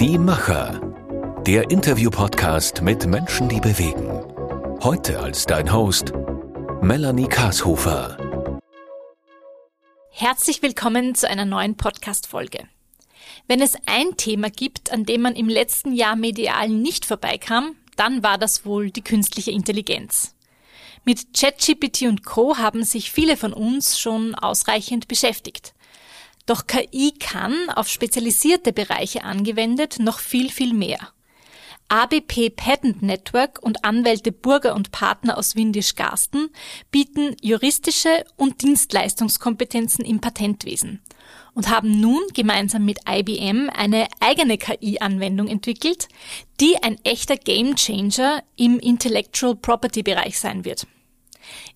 Die Macher. Der Interview-Podcast mit Menschen, die bewegen. Heute als dein Host Melanie Kashofer. Herzlich willkommen zu einer neuen Podcast-Folge. Wenn es ein Thema gibt, an dem man im letzten Jahr medial nicht vorbeikam, dann war das wohl die künstliche Intelligenz. Mit ChatGPT und Co. haben sich viele von uns schon ausreichend beschäftigt. Doch KI kann, auf spezialisierte Bereiche angewendet, noch viel, viel mehr. ABP Patent Network und Anwälte Burger und Partner aus Windisch-Garsten bieten juristische und Dienstleistungskompetenzen im Patentwesen und haben nun gemeinsam mit IBM eine eigene KI-Anwendung entwickelt, die ein echter Gamechanger im Intellectual Property Bereich sein wird.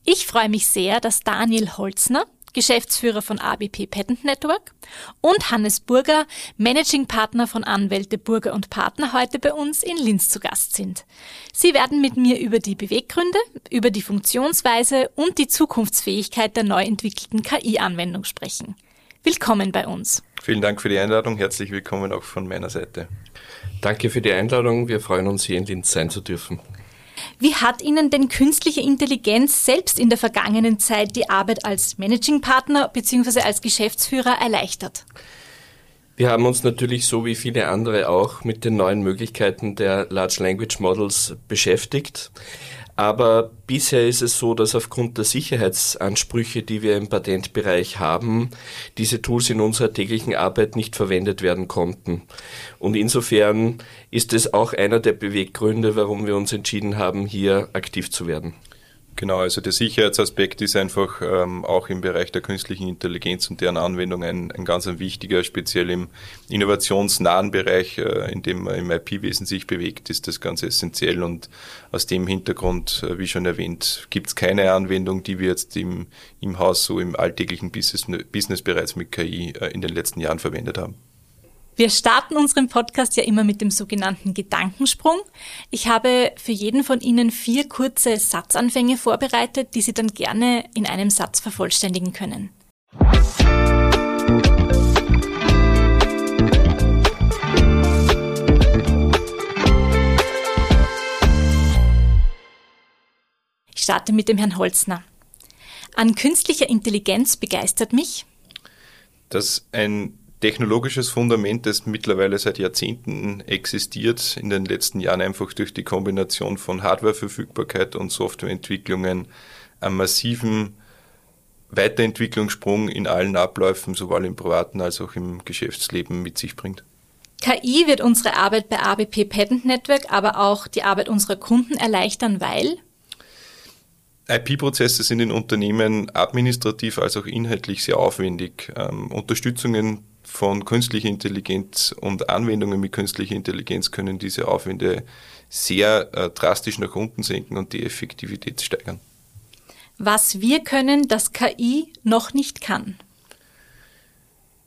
Ich freue mich sehr, dass Daniel Holzner, Geschäftsführer von ABP Patent Network und Hannes Burger, Managing Partner von Anwälte Burger und Partner heute bei uns in Linz zu Gast sind. Sie werden mit mir über die Beweggründe, über die Funktionsweise und die Zukunftsfähigkeit der neu entwickelten KI-Anwendung sprechen. Willkommen bei uns. Vielen Dank für die Einladung. Herzlich willkommen auch von meiner Seite. Danke für die Einladung. Wir freuen uns, hier in Linz sein zu dürfen. Wie hat Ihnen denn künstliche Intelligenz selbst in der vergangenen Zeit die Arbeit als Managing Partner bzw. als Geschäftsführer erleichtert? Wir haben uns natürlich so wie viele andere auch mit den neuen Möglichkeiten der Large Language Models beschäftigt. Aber bisher ist es so, dass aufgrund der Sicherheitsansprüche, die wir im Patentbereich haben, diese Tools in unserer täglichen Arbeit nicht verwendet werden konnten. Und insofern ist es auch einer der Beweggründe, warum wir uns entschieden haben, hier aktiv zu werden. Genau, also der Sicherheitsaspekt ist einfach ähm, auch im Bereich der künstlichen Intelligenz und deren Anwendung ein, ein ganz ein wichtiger, speziell im innovationsnahen Bereich, äh, in dem man im IP-Wesen sich bewegt, ist das ganz essentiell und aus dem Hintergrund, äh, wie schon erwähnt, gibt es keine Anwendung, die wir jetzt im, im Haus so im alltäglichen Business, Business bereits mit KI äh, in den letzten Jahren verwendet haben. Wir starten unseren Podcast ja immer mit dem sogenannten Gedankensprung. Ich habe für jeden von Ihnen vier kurze Satzanfänge vorbereitet, die Sie dann gerne in einem Satz vervollständigen können. Ich starte mit dem Herrn Holzner. An künstlicher Intelligenz begeistert mich, dass ein technologisches Fundament, das mittlerweile seit Jahrzehnten existiert, in den letzten Jahren einfach durch die Kombination von Hardwareverfügbarkeit und Softwareentwicklungen einen massiven Weiterentwicklungssprung in allen Abläufen, sowohl im privaten als auch im Geschäftsleben mit sich bringt. KI wird unsere Arbeit bei ABP Patent Network, aber auch die Arbeit unserer Kunden erleichtern, weil IP-Prozesse sind in Unternehmen administrativ als auch inhaltlich sehr aufwendig. Ähm, Unterstützungen von künstlicher Intelligenz und Anwendungen mit künstlicher Intelligenz können diese Aufwände sehr äh, drastisch nach unten senken und die Effektivität steigern. Was wir können, das KI noch nicht kann.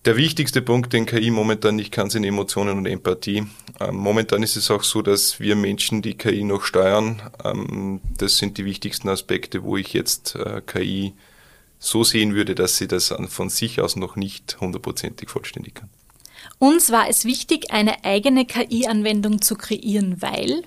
Der wichtigste Punkt, den KI momentan nicht kann, sind Emotionen und Empathie. Ähm, momentan ist es auch so, dass wir Menschen die KI noch steuern. Ähm, das sind die wichtigsten Aspekte, wo ich jetzt äh, KI so sehen würde, dass sie das von sich aus noch nicht hundertprozentig vollständig kann. Uns war es wichtig, eine eigene KI-Anwendung zu kreieren, weil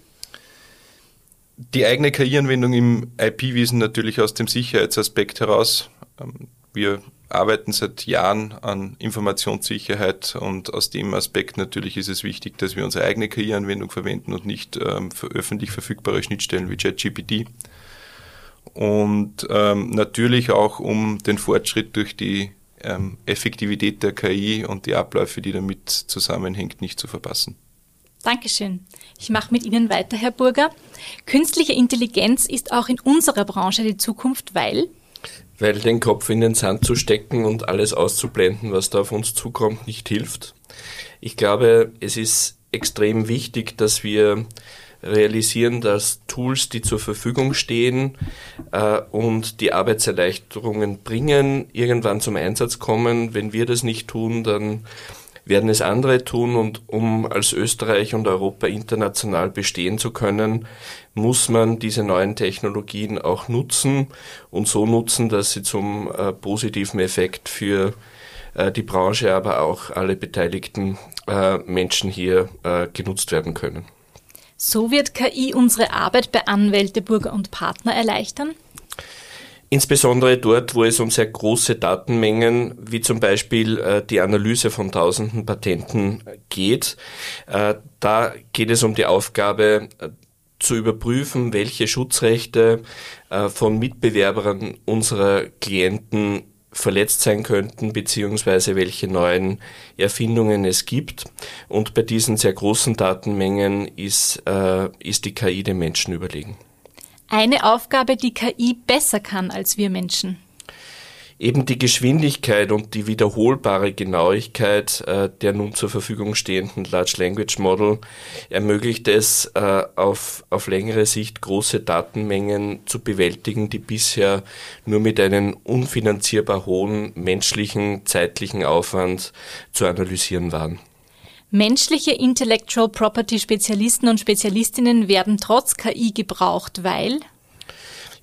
die eigene KI-Anwendung im IP-Wesen natürlich aus dem Sicherheitsaspekt heraus. Ähm, wir arbeiten seit Jahren an Informationssicherheit und aus dem Aspekt natürlich ist es wichtig, dass wir unsere eigene KI-Anwendung verwenden und nicht ähm, für öffentlich verfügbare Schnittstellen wie ChatGPT und ähm, natürlich auch um den Fortschritt durch die ähm, Effektivität der KI und die Abläufe, die damit zusammenhängt, nicht zu verpassen. Dankeschön. Ich mache mit Ihnen weiter, Herr Burger. Künstliche Intelligenz ist auch in unserer Branche die Zukunft, weil? Weil den Kopf in den Sand zu stecken und alles auszublenden, was da auf uns zukommt, nicht hilft. Ich glaube, es ist extrem wichtig, dass wir realisieren, dass Tools, die zur Verfügung stehen äh, und die Arbeitserleichterungen bringen, irgendwann zum Einsatz kommen. Wenn wir das nicht tun, dann werden es andere tun und um als Österreich und Europa international bestehen zu können, muss man diese neuen Technologien auch nutzen und so nutzen, dass sie zum äh, positiven Effekt für äh, die Branche, aber auch alle beteiligten äh, Menschen hier äh, genutzt werden können. So wird KI unsere Arbeit bei Anwälte, Bürger und Partner erleichtern? Insbesondere dort, wo es um sehr große Datenmengen, wie zum Beispiel äh, die Analyse von tausenden Patenten geht. Äh, da geht es um die Aufgabe, äh, zu überprüfen, welche Schutzrechte äh, von Mitbewerbern unserer Klienten verletzt sein könnten, beziehungsweise welche neuen Erfindungen es gibt. Und bei diesen sehr großen Datenmengen ist, äh, ist die KI den Menschen überlegen. Eine Aufgabe, die KI besser kann als wir Menschen. Eben die Geschwindigkeit und die wiederholbare Genauigkeit äh, der nun zur Verfügung stehenden Large Language Model ermöglicht es, äh, auf, auf längere Sicht große Datenmengen zu bewältigen, die bisher nur mit einem unfinanzierbar hohen menschlichen, zeitlichen Aufwand zu analysieren waren. Menschliche Intellectual Property Spezialisten und Spezialistinnen werden trotz KI gebraucht, weil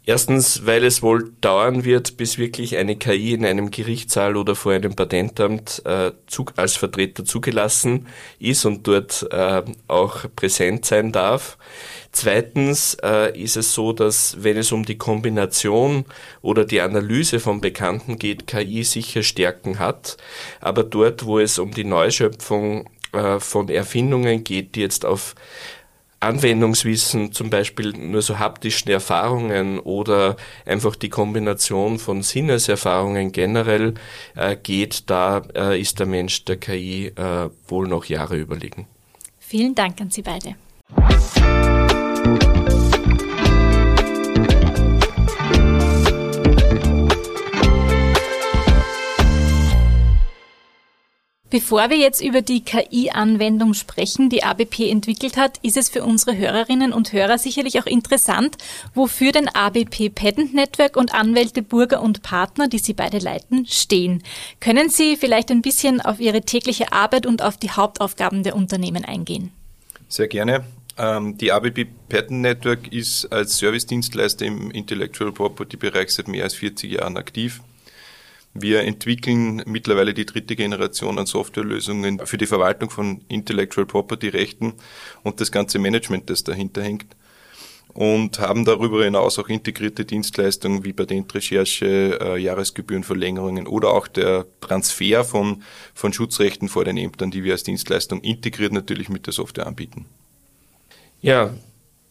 Erstens, weil es wohl dauern wird, bis wirklich eine KI in einem Gerichtssaal oder vor einem Patentamt äh, als Vertreter zugelassen ist und dort äh, auch präsent sein darf. Zweitens äh, ist es so, dass wenn es um die Kombination oder die Analyse von Bekannten geht, KI sicher Stärken hat. Aber dort, wo es um die Neuschöpfung äh, von Erfindungen geht, die jetzt auf Anwendungswissen, zum Beispiel nur so haptischen Erfahrungen oder einfach die Kombination von Sinneserfahrungen generell äh, geht, da äh, ist der Mensch der KI äh, wohl noch Jahre überlegen. Vielen Dank an Sie beide. Bevor wir jetzt über die KI-Anwendung sprechen, die ABP entwickelt hat, ist es für unsere Hörerinnen und Hörer sicherlich auch interessant, wofür denn ABP Patent Network und Anwälte, Bürger und Partner, die Sie beide leiten, stehen. Können Sie vielleicht ein bisschen auf Ihre tägliche Arbeit und auf die Hauptaufgaben der Unternehmen eingehen? Sehr gerne. Ähm, die ABP Patent Network ist als Servicedienstleister im Intellectual Property Bereich seit mehr als 40 Jahren aktiv. Wir entwickeln mittlerweile die dritte Generation an Softwarelösungen für die Verwaltung von Intellectual Property Rechten und das ganze Management, das dahinter hängt. Und haben darüber hinaus auch integrierte Dienstleistungen wie Patentrecherche, äh, Jahresgebührenverlängerungen oder auch der Transfer von, von Schutzrechten vor den Ämtern, die wir als Dienstleistung integriert natürlich mit der Software anbieten. Ja,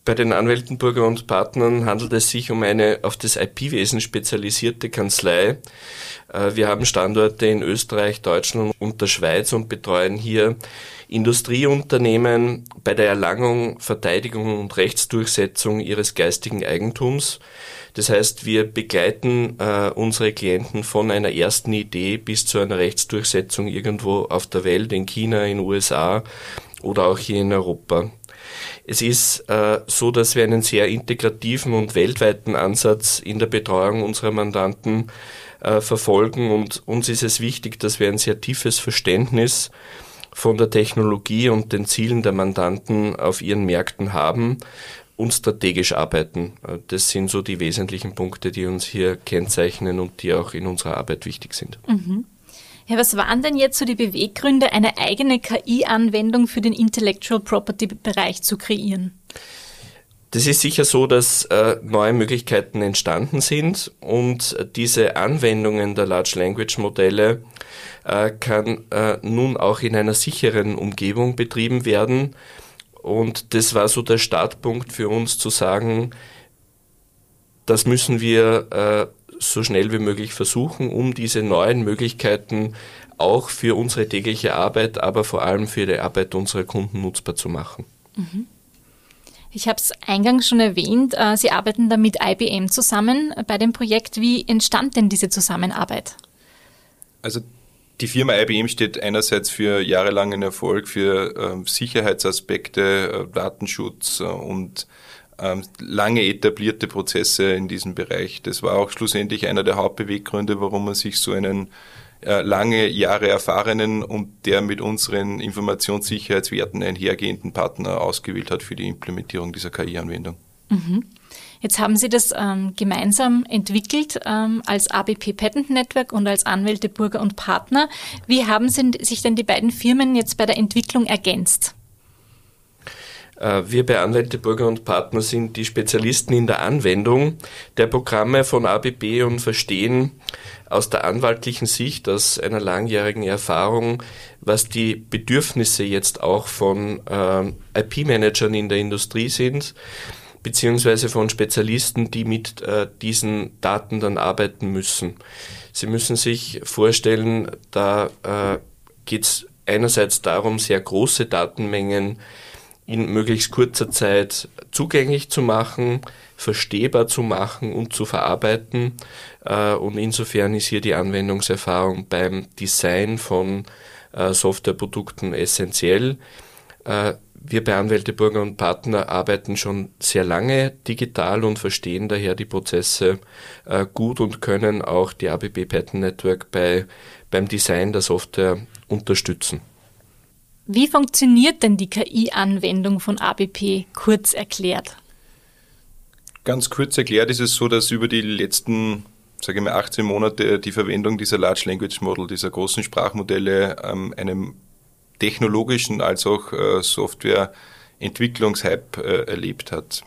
bei den Anwälten, Bürger und Partnern handelt es sich um eine auf das IP-Wesen spezialisierte Kanzlei. Äh, wir haben Standorte in Österreich, Deutschland und der Schweiz und betreuen hier Industrieunternehmen bei der Erlangung, Verteidigung und Rechtsdurchsetzung ihres geistigen Eigentums. Das heißt, wir begleiten äh, unsere Klienten von einer ersten Idee bis zu einer Rechtsdurchsetzung irgendwo auf der Welt, in China, in USA oder auch hier in Europa. Es ist äh, so, dass wir einen sehr integrativen und weltweiten Ansatz in der Betreuung unserer Mandanten äh, verfolgen und uns ist es wichtig, dass wir ein sehr tiefes Verständnis von der Technologie und den Zielen der Mandanten auf ihren Märkten haben und strategisch arbeiten. Äh, das sind so die wesentlichen Punkte, die uns hier kennzeichnen und die auch in unserer Arbeit wichtig sind. Mhm. Ja, was waren denn jetzt so die Beweggründe, eine eigene KI-Anwendung für den Intellectual Property-Bereich zu kreieren? Das ist sicher so, dass äh, neue Möglichkeiten entstanden sind und diese Anwendungen der Large Language Modelle äh, kann äh, nun auch in einer sicheren Umgebung betrieben werden. Und das war so der Startpunkt für uns zu sagen, das müssen wir äh, so schnell wie möglich versuchen, um diese neuen Möglichkeiten auch für unsere tägliche Arbeit, aber vor allem für die Arbeit unserer Kunden nutzbar zu machen. Mhm. Ich habe es eingangs schon erwähnt, äh, Sie arbeiten da mit IBM zusammen bei dem Projekt. Wie entstand denn diese Zusammenarbeit? Also die Firma IBM steht einerseits für jahrelangen Erfolg, für äh, Sicherheitsaspekte, äh, Datenschutz äh, und ähm, lange etablierte Prozesse in diesem Bereich. Das war auch schlussendlich einer der Hauptbeweggründe, warum man sich so einen äh, lange Jahre erfahrenen und der mit unseren Informationssicherheitswerten einhergehenden Partner ausgewählt hat für die Implementierung dieser KI-Anwendung. Mhm. Jetzt haben Sie das ähm, gemeinsam entwickelt ähm, als ABP Patent Network und als Anwälte, Burger und Partner. Wie haben Sie, sich denn die beiden Firmen jetzt bei der Entwicklung ergänzt? Äh, wir bei Anwälte, Bürger und Partner sind die Spezialisten in der Anwendung der Programme von ABB und verstehen aus der anwaltlichen Sicht, aus einer langjährigen Erfahrung, was die Bedürfnisse jetzt auch von äh, IP-Managern in der Industrie sind, beziehungsweise von Spezialisten, die mit äh, diesen Daten dann arbeiten müssen. Sie müssen sich vorstellen, da äh, geht es einerseits darum, sehr große Datenmengen in möglichst kurzer Zeit zugänglich zu machen, verstehbar zu machen und zu verarbeiten. Äh, und insofern ist hier die Anwendungserfahrung beim Design von äh, Softwareprodukten essentiell. Äh, wir bei Anwälte, Bürger und Partner arbeiten schon sehr lange digital und verstehen daher die Prozesse gut und können auch die ABB Patent Network bei, beim Design der Software unterstützen. Wie funktioniert denn die KI-Anwendung von ABP kurz erklärt? Ganz kurz erklärt ist es so, dass über die letzten, sage ich mal, 18 Monate die Verwendung dieser Large Language Model, dieser großen Sprachmodelle, ähm, einem technologischen als auch äh, Software-Entwicklungshype äh, erlebt hat.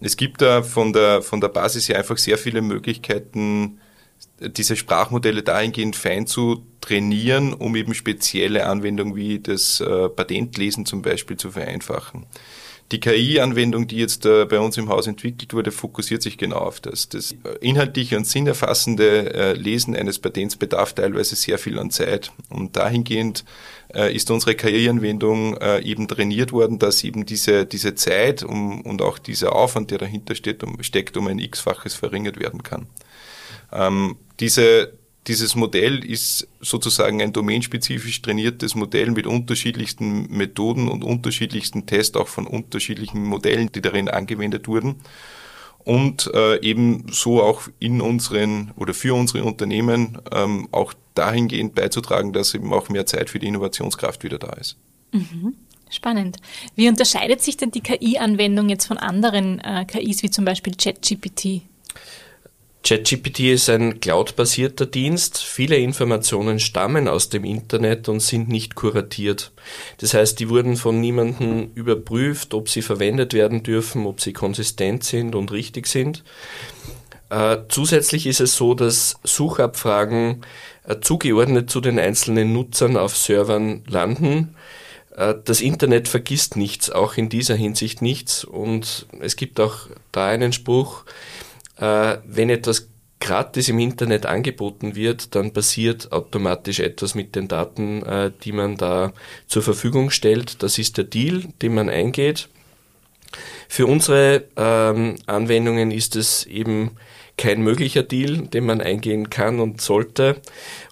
Es gibt da von der, von der Basis her einfach sehr viele Möglichkeiten, diese Sprachmodelle dahingehend fein zu trainieren, um eben spezielle Anwendungen wie das äh, Patentlesen zum Beispiel zu vereinfachen. Die KI-Anwendung, die jetzt äh, bei uns im Haus entwickelt wurde, fokussiert sich genau auf das. Das inhaltliche und sinnerfassende äh, Lesen eines Patents bedarf teilweise sehr viel an Zeit. Und dahingehend äh, ist unsere KI-Anwendung äh, eben trainiert worden, dass eben diese, diese Zeit und auch dieser Aufwand, der dahinter steht, steckt, um ein x-faches verringert werden kann. Ähm, diese, dieses Modell ist sozusagen ein domainspezifisch trainiertes Modell mit unterschiedlichsten Methoden und unterschiedlichsten Tests auch von unterschiedlichen Modellen, die darin angewendet wurden. Und äh, eben so auch in unseren oder für unsere Unternehmen ähm, auch dahingehend beizutragen, dass eben auch mehr Zeit für die Innovationskraft wieder da ist. Mhm. Spannend. Wie unterscheidet sich denn die KI-Anwendung jetzt von anderen äh, KIs wie zum Beispiel ChatGPT? ChatGPT ist ein cloud-basierter Dienst. Viele Informationen stammen aus dem Internet und sind nicht kuratiert. Das heißt, die wurden von niemandem überprüft, ob sie verwendet werden dürfen, ob sie konsistent sind und richtig sind. Äh, zusätzlich ist es so, dass Suchabfragen äh, zugeordnet zu den einzelnen Nutzern auf Servern landen. Äh, das Internet vergisst nichts, auch in dieser Hinsicht nichts. Und es gibt auch da einen Spruch, wenn etwas gratis im Internet angeboten wird, dann passiert automatisch etwas mit den Daten, äh, die man da zur Verfügung stellt. Das ist der Deal, den man eingeht. Für unsere ähm, Anwendungen ist es eben kein möglicher Deal, den man eingehen kann und sollte.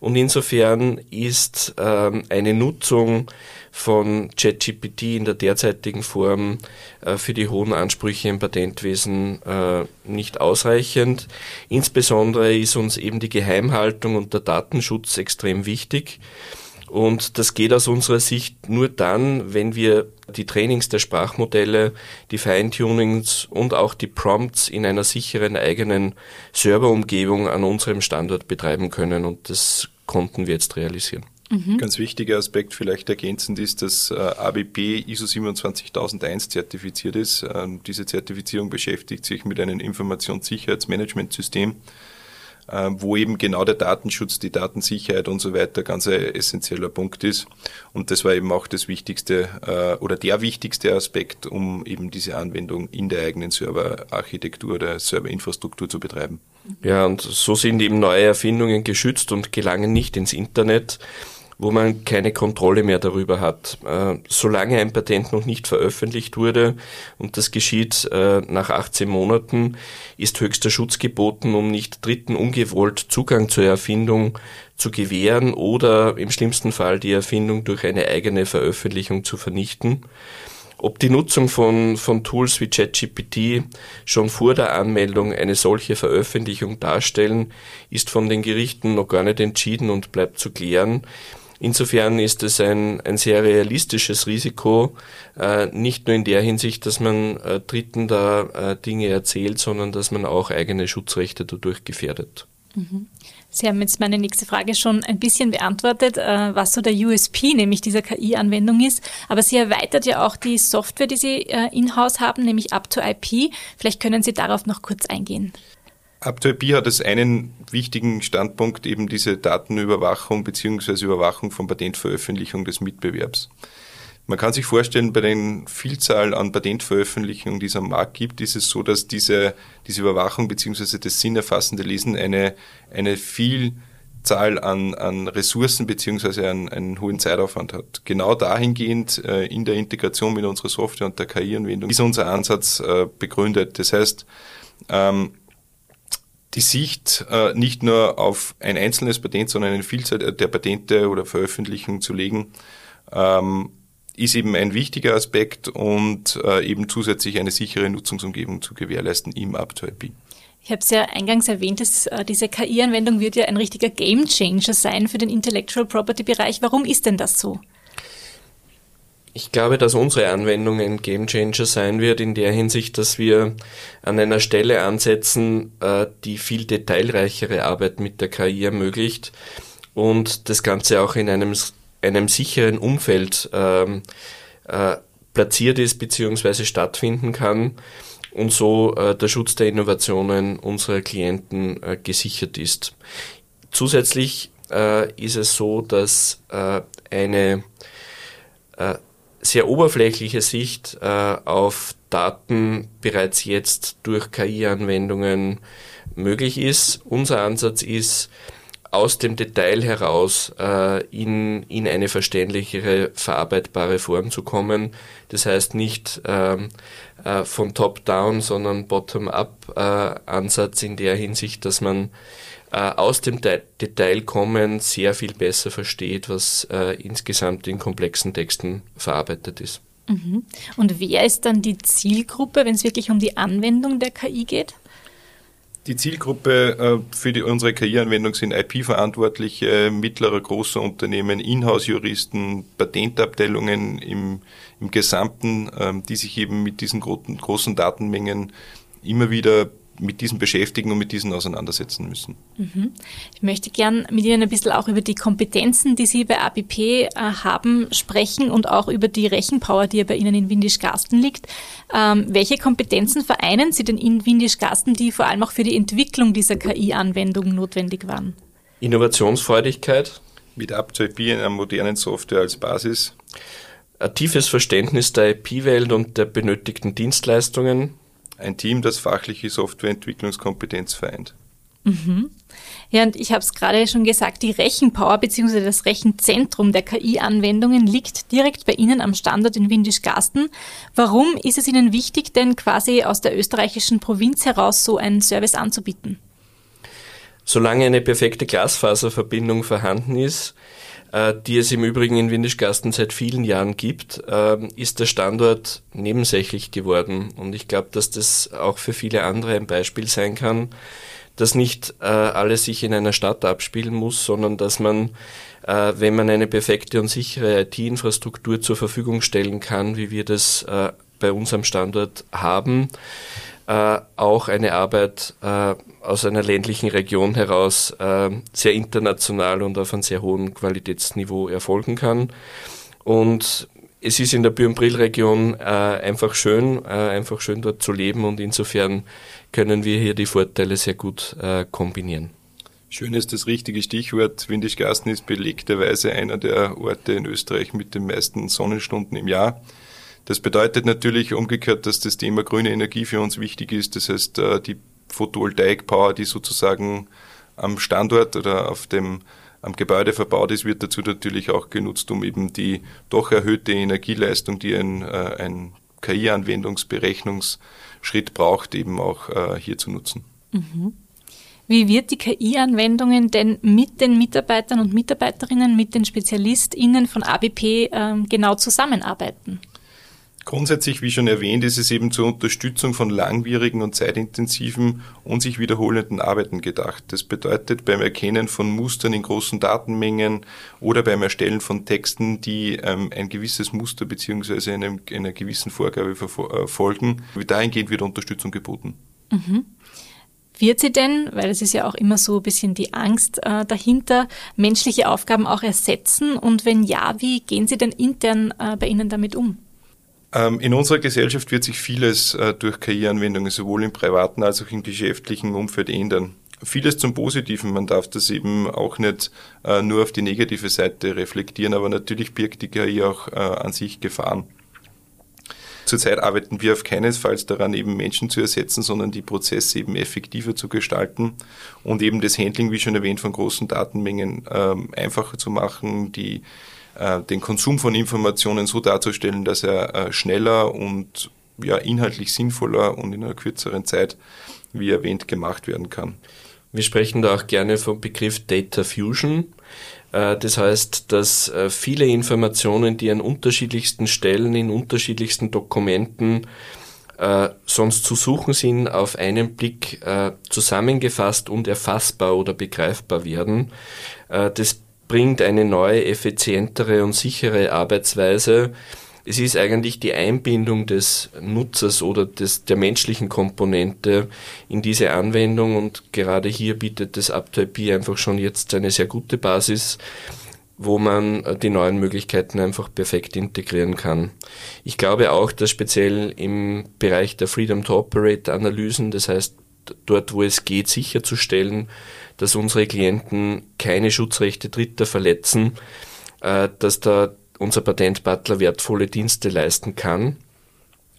Und insofern ist ähm, eine Nutzung von ChatGPT in der derzeitigen Form äh, für die hohen Ansprüche im Patentwesen äh, nicht ausreichend. Insbesondere ist uns eben die Geheimhaltung und der Datenschutz extrem wichtig. Und das geht aus unserer Sicht nur dann, wenn wir die Trainings der Sprachmodelle, die Feintunings und auch die Prompts in einer sicheren eigenen Serverumgebung an unserem Standort betreiben können. Und das konnten wir jetzt realisieren. Mhm. Ganz wichtiger Aspekt vielleicht ergänzend ist, dass äh, ABP ISO 27001 zertifiziert ist. Ähm, diese Zertifizierung beschäftigt sich mit einem Informationssicherheitsmanagementsystem, äh, wo eben genau der Datenschutz, die Datensicherheit und so weiter ganz ein essentieller Punkt ist. Und das war eben auch das wichtigste äh, oder der wichtigste Aspekt, um eben diese Anwendung in der eigenen Serverarchitektur oder Serverinfrastruktur zu betreiben. Ja, und so sind eben neue Erfindungen geschützt und gelangen nicht ins Internet wo man keine Kontrolle mehr darüber hat. Äh, solange ein Patent noch nicht veröffentlicht wurde, und das geschieht äh, nach 18 Monaten, ist höchster Schutz geboten, um nicht Dritten ungewollt Zugang zur Erfindung zu gewähren oder im schlimmsten Fall die Erfindung durch eine eigene Veröffentlichung zu vernichten. Ob die Nutzung von, von Tools wie ChatGPT schon vor der Anmeldung eine solche Veröffentlichung darstellen, ist von den Gerichten noch gar nicht entschieden und bleibt zu klären. Insofern ist es ein, ein sehr realistisches Risiko, äh, nicht nur in der Hinsicht, dass man äh, Dritten da äh, Dinge erzählt, sondern dass man auch eigene Schutzrechte dadurch gefährdet. Mhm. Sie haben jetzt meine nächste Frage schon ein bisschen beantwortet, äh, was so der USP, nämlich dieser KI-Anwendung ist. Aber Sie erweitert ja auch die Software, die Sie äh, in-house haben, nämlich Up-to-IP. Vielleicht können Sie darauf noch kurz eingehen. Up2IP hat als einen wichtigen Standpunkt eben diese Datenüberwachung bzw. Überwachung von Patentveröffentlichung des Mitbewerbs. Man kann sich vorstellen, bei den Vielzahl an Patentveröffentlichungen, die es am Markt gibt, ist es so, dass diese, diese Überwachung bzw. das sinnerfassende Lesen eine, eine Vielzahl an, an Ressourcen bzw. Einen, einen hohen Zeitaufwand hat. Genau dahingehend äh, in der Integration mit unserer Software und der KI-Anwendung ist unser Ansatz äh, begründet. Das heißt, ähm, die Sicht äh, nicht nur auf ein einzelnes Patent, sondern eine Vielzahl der Patente oder Veröffentlichungen zu legen, ähm, ist eben ein wichtiger Aspekt und äh, eben zusätzlich eine sichere Nutzungsumgebung zu gewährleisten im Up2IP. Ich habe es ja eingangs erwähnt, dass, äh, diese KI-Anwendung wird ja ein richtiger Gamechanger sein für den Intellectual Property-Bereich. Warum ist denn das so? Ich glaube, dass unsere Anwendung ein Gamechanger sein wird in der Hinsicht, dass wir an einer Stelle ansetzen, äh, die viel detailreichere Arbeit mit der KI ermöglicht und das Ganze auch in einem, einem sicheren Umfeld ähm, äh, platziert ist bzw. stattfinden kann und so äh, der Schutz der Innovationen unserer Klienten äh, gesichert ist. Zusätzlich äh, ist es so, dass äh, eine sehr oberflächliche Sicht äh, auf Daten bereits jetzt durch KI-Anwendungen möglich ist. Unser Ansatz ist, aus dem Detail heraus äh, in, in eine verständlichere, verarbeitbare Form zu kommen. Das heißt nicht ähm, äh, von Top-Down, sondern Bottom-up-Ansatz äh, in der Hinsicht, dass man aus dem De Detail kommen sehr viel besser versteht, was äh, insgesamt in komplexen Texten verarbeitet ist. Mhm. Und wer ist dann die Zielgruppe, wenn es wirklich um die Anwendung der KI geht? Die Zielgruppe äh, für die, unsere KI-Anwendung sind IP-Verantwortliche, mittlere, große Unternehmen, Inhouse-Juristen, Patentabteilungen im, im Gesamten, ähm, die sich eben mit diesen großen Datenmengen immer wieder mit diesen beschäftigen und mit diesen auseinandersetzen müssen. Mhm. Ich möchte gern mit Ihnen ein bisschen auch über die Kompetenzen, die Sie bei ABP äh, haben, sprechen und auch über die Rechenpower, die ja bei Ihnen in Windisch-Garsten liegt. Ähm, welche Kompetenzen vereinen Sie denn in Windisch-Garsten, die vor allem auch für die Entwicklung dieser KI-Anwendung notwendig waren? Innovationsfreudigkeit. Mit Up2IP einer modernen Software als Basis. Ein tiefes Verständnis der IP-Welt und der benötigten Dienstleistungen ein Team, das fachliche Softwareentwicklungskompetenz vereint. Mhm. Ja, und ich habe es gerade schon gesagt, die Rechenpower bzw. das Rechenzentrum der KI-Anwendungen liegt direkt bei Ihnen am Standort in Windisch-Garsten. Warum ist es Ihnen wichtig, denn quasi aus der österreichischen Provinz heraus so einen Service anzubieten? Solange eine perfekte Glasfaserverbindung vorhanden ist, die es im Übrigen in Windischgasten seit vielen Jahren gibt, ähm, ist der Standort nebensächlich geworden. Und ich glaube, dass das auch für viele andere ein Beispiel sein kann, dass nicht äh, alles sich in einer Stadt abspielen muss, sondern dass man, äh, wenn man eine perfekte und sichere IT-Infrastruktur zur Verfügung stellen kann, wie wir das bei unserem Standort haben, äh, auch eine Arbeit äh, aus einer ländlichen Region heraus äh, sehr international und auf einem sehr hohen Qualitätsniveau erfolgen kann. Und es ist in der Bürnbrill-Region äh, einfach schön, äh, einfach schön dort zu leben und insofern können wir hier die Vorteile sehr gut äh, kombinieren. Schön ist das richtige Stichwort. Windischgarsten ist belegterweise einer der Orte in Österreich mit den meisten Sonnenstunden im Jahr. Das bedeutet natürlich umgekehrt, dass das Thema grüne Energie für uns wichtig ist. Das heißt, äh, die Photovoltaik-Power, die sozusagen am Standort oder auf dem am Gebäude verbaut ist, wird dazu natürlich auch genutzt, um eben die doch erhöhte Energieleistung, die ein, äh, ein KI-Anwendungsberechnungsschritt braucht, eben auch äh, hier zu nutzen. Mhm. Wie wird die KI-Anwendungen denn mit den Mitarbeitern und Mitarbeiterinnen, mit den SpezialistInnen von ABP ähm, genau zusammenarbeiten? Grundsätzlich, wie schon erwähnt, ist es eben zur Unterstützung von langwierigen und zeitintensiven und sich wiederholenden Arbeiten gedacht. Das bedeutet beim Erkennen von Mustern in großen Datenmengen oder beim Erstellen von Texten, die ähm, ein gewisses Muster beziehungsweise einem, einer gewissen Vorgabe äh, folgen. Dahingehend wird Unterstützung geboten. Mhm. Wird sie denn, weil es ist ja auch immer so ein bisschen die Angst äh, dahinter, menschliche Aufgaben auch ersetzen? Und wenn ja, wie gehen Sie denn intern äh, bei Ihnen damit um? Ähm, in unserer Gesellschaft wird sich vieles äh, durch KI-Anwendungen sowohl im privaten als auch im geschäftlichen Umfeld ändern. Vieles zum Positiven, man darf das eben auch nicht äh, nur auf die negative Seite reflektieren, aber natürlich birgt die KI auch äh, an sich Gefahren. Zurzeit arbeiten wir auf keinesfalls daran, eben Menschen zu ersetzen, sondern die Prozesse eben effektiver zu gestalten und eben das Handling, wie schon erwähnt, von großen Datenmengen ähm, einfacher zu machen, die den Konsum von Informationen so darzustellen, dass er äh, schneller und ja, inhaltlich sinnvoller und in einer kürzeren Zeit, wie erwähnt, gemacht werden kann. Wir sprechen da auch gerne vom Begriff Data Fusion. Äh, das heißt, dass viele Informationen, die an unterschiedlichsten Stellen, in unterschiedlichsten Dokumenten sonst zu suchen sind, auf einen Blick zusammengefasst und erfassbar oder begreifbar werden. Das bringt eine neue, effizientere und sichere Arbeitsweise. Es ist eigentlich die Einbindung des Nutzers oder des, der menschlichen Komponente in diese Anwendung und gerade hier bietet das UpType einfach schon jetzt eine sehr gute Basis, wo man die neuen Möglichkeiten einfach perfekt integrieren kann. Ich glaube auch, dass speziell im Bereich der Freedom to Operate Analysen, das heißt dort, wo es geht, sicherzustellen, dass unsere Klienten keine Schutzrechte Dritter verletzen, äh, dass da unser Patentbutler wertvolle Dienste leisten kann.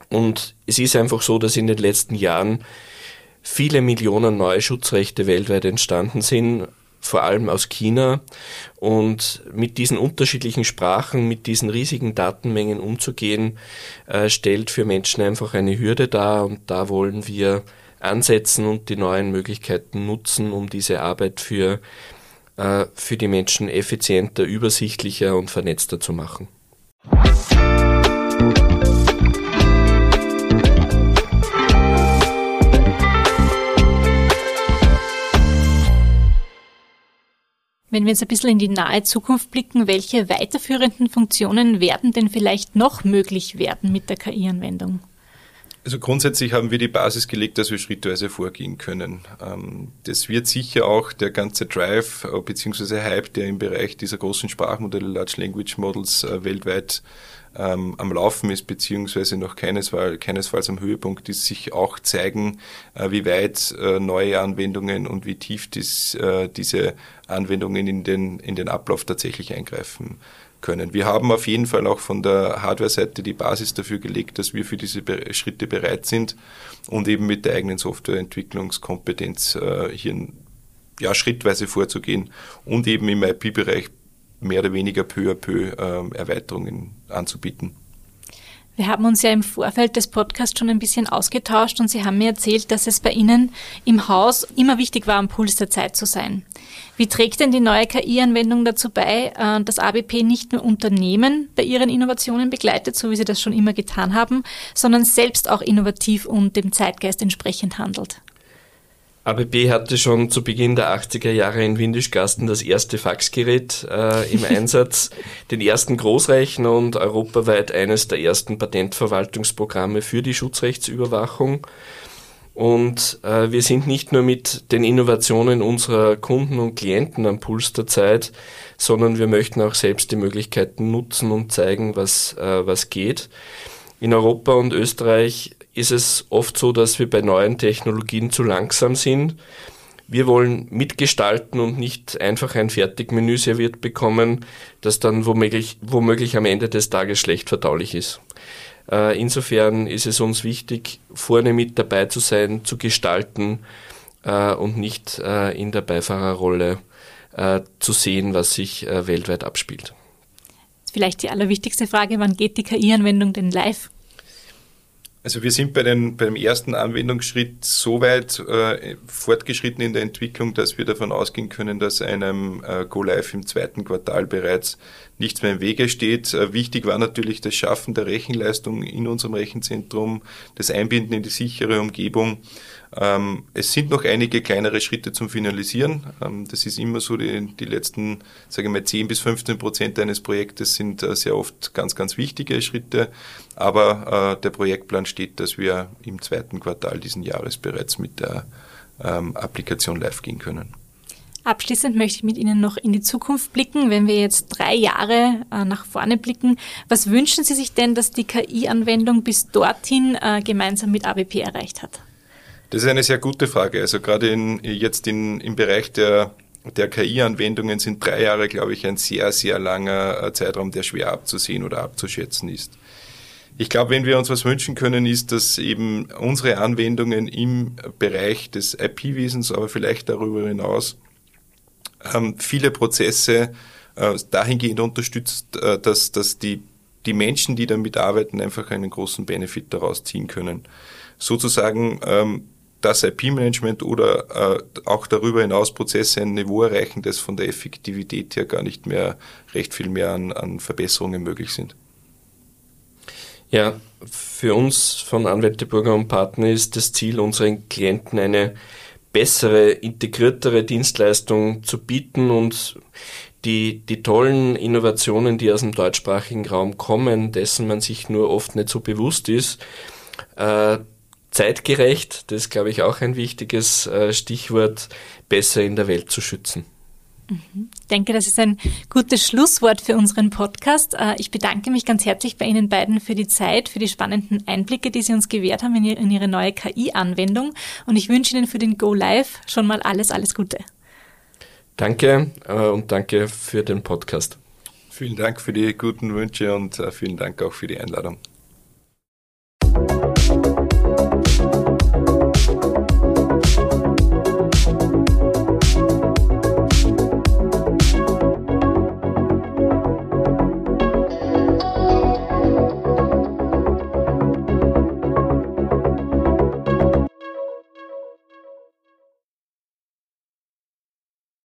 Und es ist einfach so, dass in den letzten Jahren viele Millionen neue Schutzrechte weltweit entstanden sind, vor allem aus China. Und mit diesen unterschiedlichen Sprachen, mit diesen riesigen Datenmengen umzugehen, äh, stellt für Menschen einfach eine Hürde dar. Und da wollen wir ansetzen und die neuen Möglichkeiten nutzen, um diese Arbeit für, äh, für die Menschen effizienter, übersichtlicher und vernetzter zu machen. Wenn wir jetzt ein bisschen in die nahe Zukunft blicken, welche weiterführenden Funktionen werden denn vielleicht noch möglich werden mit der KI-Anwendung? Also grundsätzlich haben wir die Basis gelegt, dass wir schrittweise vorgehen können. Ähm, das wird sicher auch der ganze Drive äh, bzw. Hype, der im Bereich dieser großen Sprachmodelle, Large Language Models äh, weltweit ähm, am Laufen ist, beziehungsweise noch keinesfalls, keinesfalls am Höhepunkt ist, sich auch zeigen, äh, wie weit neue Anwendungen und wie tief dies, diese Anwendungen in den, in den Ablauf tatsächlich eingreifen können. Wir haben auf jeden Fall auch von der Hardware-Seite die Basis dafür gelegt, dass wir für diese Schritte bereit sind und eben mit der eigenen Softwareentwicklungskompetenz äh, hier ja, schrittweise vorzugehen und eben im IP-Bereich mehr oder weniger peu à peu äh, Erweiterungen anzubieten. Wir haben uns ja im Vorfeld des Podcasts schon ein bisschen ausgetauscht und Sie haben mir erzählt, dass es bei Ihnen im Haus immer wichtig war, am Puls der Zeit zu sein. Wie trägt denn die neue KI-Anwendung dazu bei, äh, dass ABP nicht nur Unternehmen bei ihren Innovationen begleitet, so wie sie das schon immer getan haben, sondern selbst auch innovativ und dem Zeitgeist entsprechend handelt? ABB hatte schon zu Beginn der 80er Jahre in Windischgasten das erste Faxgerät äh, im Einsatz, den ersten Großrechner und europaweit eines der ersten Patentverwaltungsprogramme für die Schutzrechtsüberwachung. Und äh, wir sind nicht nur mit den Innovationen unserer Kunden und Klienten am Puls der Zeit, sondern wir möchten auch selbst die Möglichkeiten nutzen und zeigen, was, äh, was geht. In Europa und Österreich ist es oft so, dass wir bei neuen Technologien zu langsam sind. Wir wollen mitgestalten und nicht einfach ein Fertigmenü serviert bekommen, das dann womöglich, womöglich am Ende des Tages schlecht verdaulich ist. Äh, insofern ist es uns wichtig, vorne mit dabei zu sein, zu gestalten äh, und nicht äh, in der Beifahrerrolle zu sehen, was sich weltweit abspielt. Vielleicht die allerwichtigste Frage, wann geht die KI-Anwendung denn live? Also wir sind bei den, beim ersten Anwendungsschritt so weit äh, fortgeschritten in der Entwicklung, dass wir davon ausgehen können, dass einem äh, Go Live im zweiten Quartal bereits nichts mehr im Wege steht. Äh, wichtig war natürlich das Schaffen der Rechenleistung in unserem Rechenzentrum, das Einbinden in die sichere Umgebung ähm, es sind noch einige kleinere Schritte zum Finalisieren. Ähm, das ist immer so, die, die letzten, sage ich mal, 10 bis 15 Prozent eines Projektes sind äh, sehr oft ganz, ganz wichtige Schritte. Aber äh, der Projektplan steht, dass wir im zweiten Quartal diesen Jahres bereits mit der ähm, Applikation live gehen können. Abschließend möchte ich mit Ihnen noch in die Zukunft blicken. Wenn wir jetzt drei Jahre äh, nach vorne blicken, was wünschen Sie sich denn, dass die KI-Anwendung bis dorthin äh, gemeinsam mit ABP erreicht hat? Das ist eine sehr gute Frage. Also gerade in, jetzt in, im Bereich der, der KI-Anwendungen sind drei Jahre, glaube ich, ein sehr, sehr langer äh, Zeitraum, der schwer abzusehen oder abzuschätzen ist. Ich glaube, wenn wir uns was wünschen können, ist, dass eben unsere Anwendungen im Bereich des IP-Wesens, aber vielleicht darüber hinaus, ähm, viele Prozesse äh, dahingehend unterstützt, äh, dass, dass die, die Menschen, die damit arbeiten, einfach einen großen Benefit daraus ziehen können. Sozusagen ähm, das IP-Management oder äh, auch darüber hinaus Prozesse ein Niveau erreichen, das von der Effektivität her gar nicht mehr recht viel mehr an, an Verbesserungen möglich sind. Ja, für uns von Anwälte Burger und Partner ist das Ziel, unseren Klienten eine bessere, integriertere Dienstleistung zu bieten und die, die tollen Innovationen, die aus dem deutschsprachigen Raum kommen, dessen man sich nur oft nicht so bewusst ist, äh, zeitgerecht, das ist, glaube ich, auch ein wichtiges äh, Stichwort, besser in der Welt zu schützen. Ich denke, das ist ein gutes Schlusswort für unseren Podcast. Äh, ich bedanke mich ganz herzlich bei Ihnen beiden für die Zeit, für die spannenden Einblicke, die Sie uns gewährt haben in Ihre neue KI-Anwendung. Und ich wünsche Ihnen für den Go Live schon mal alles, alles Gute. Danke äh, und danke für den Podcast. Vielen Dank für die guten Wünsche und vielen Dank auch für die Einladung.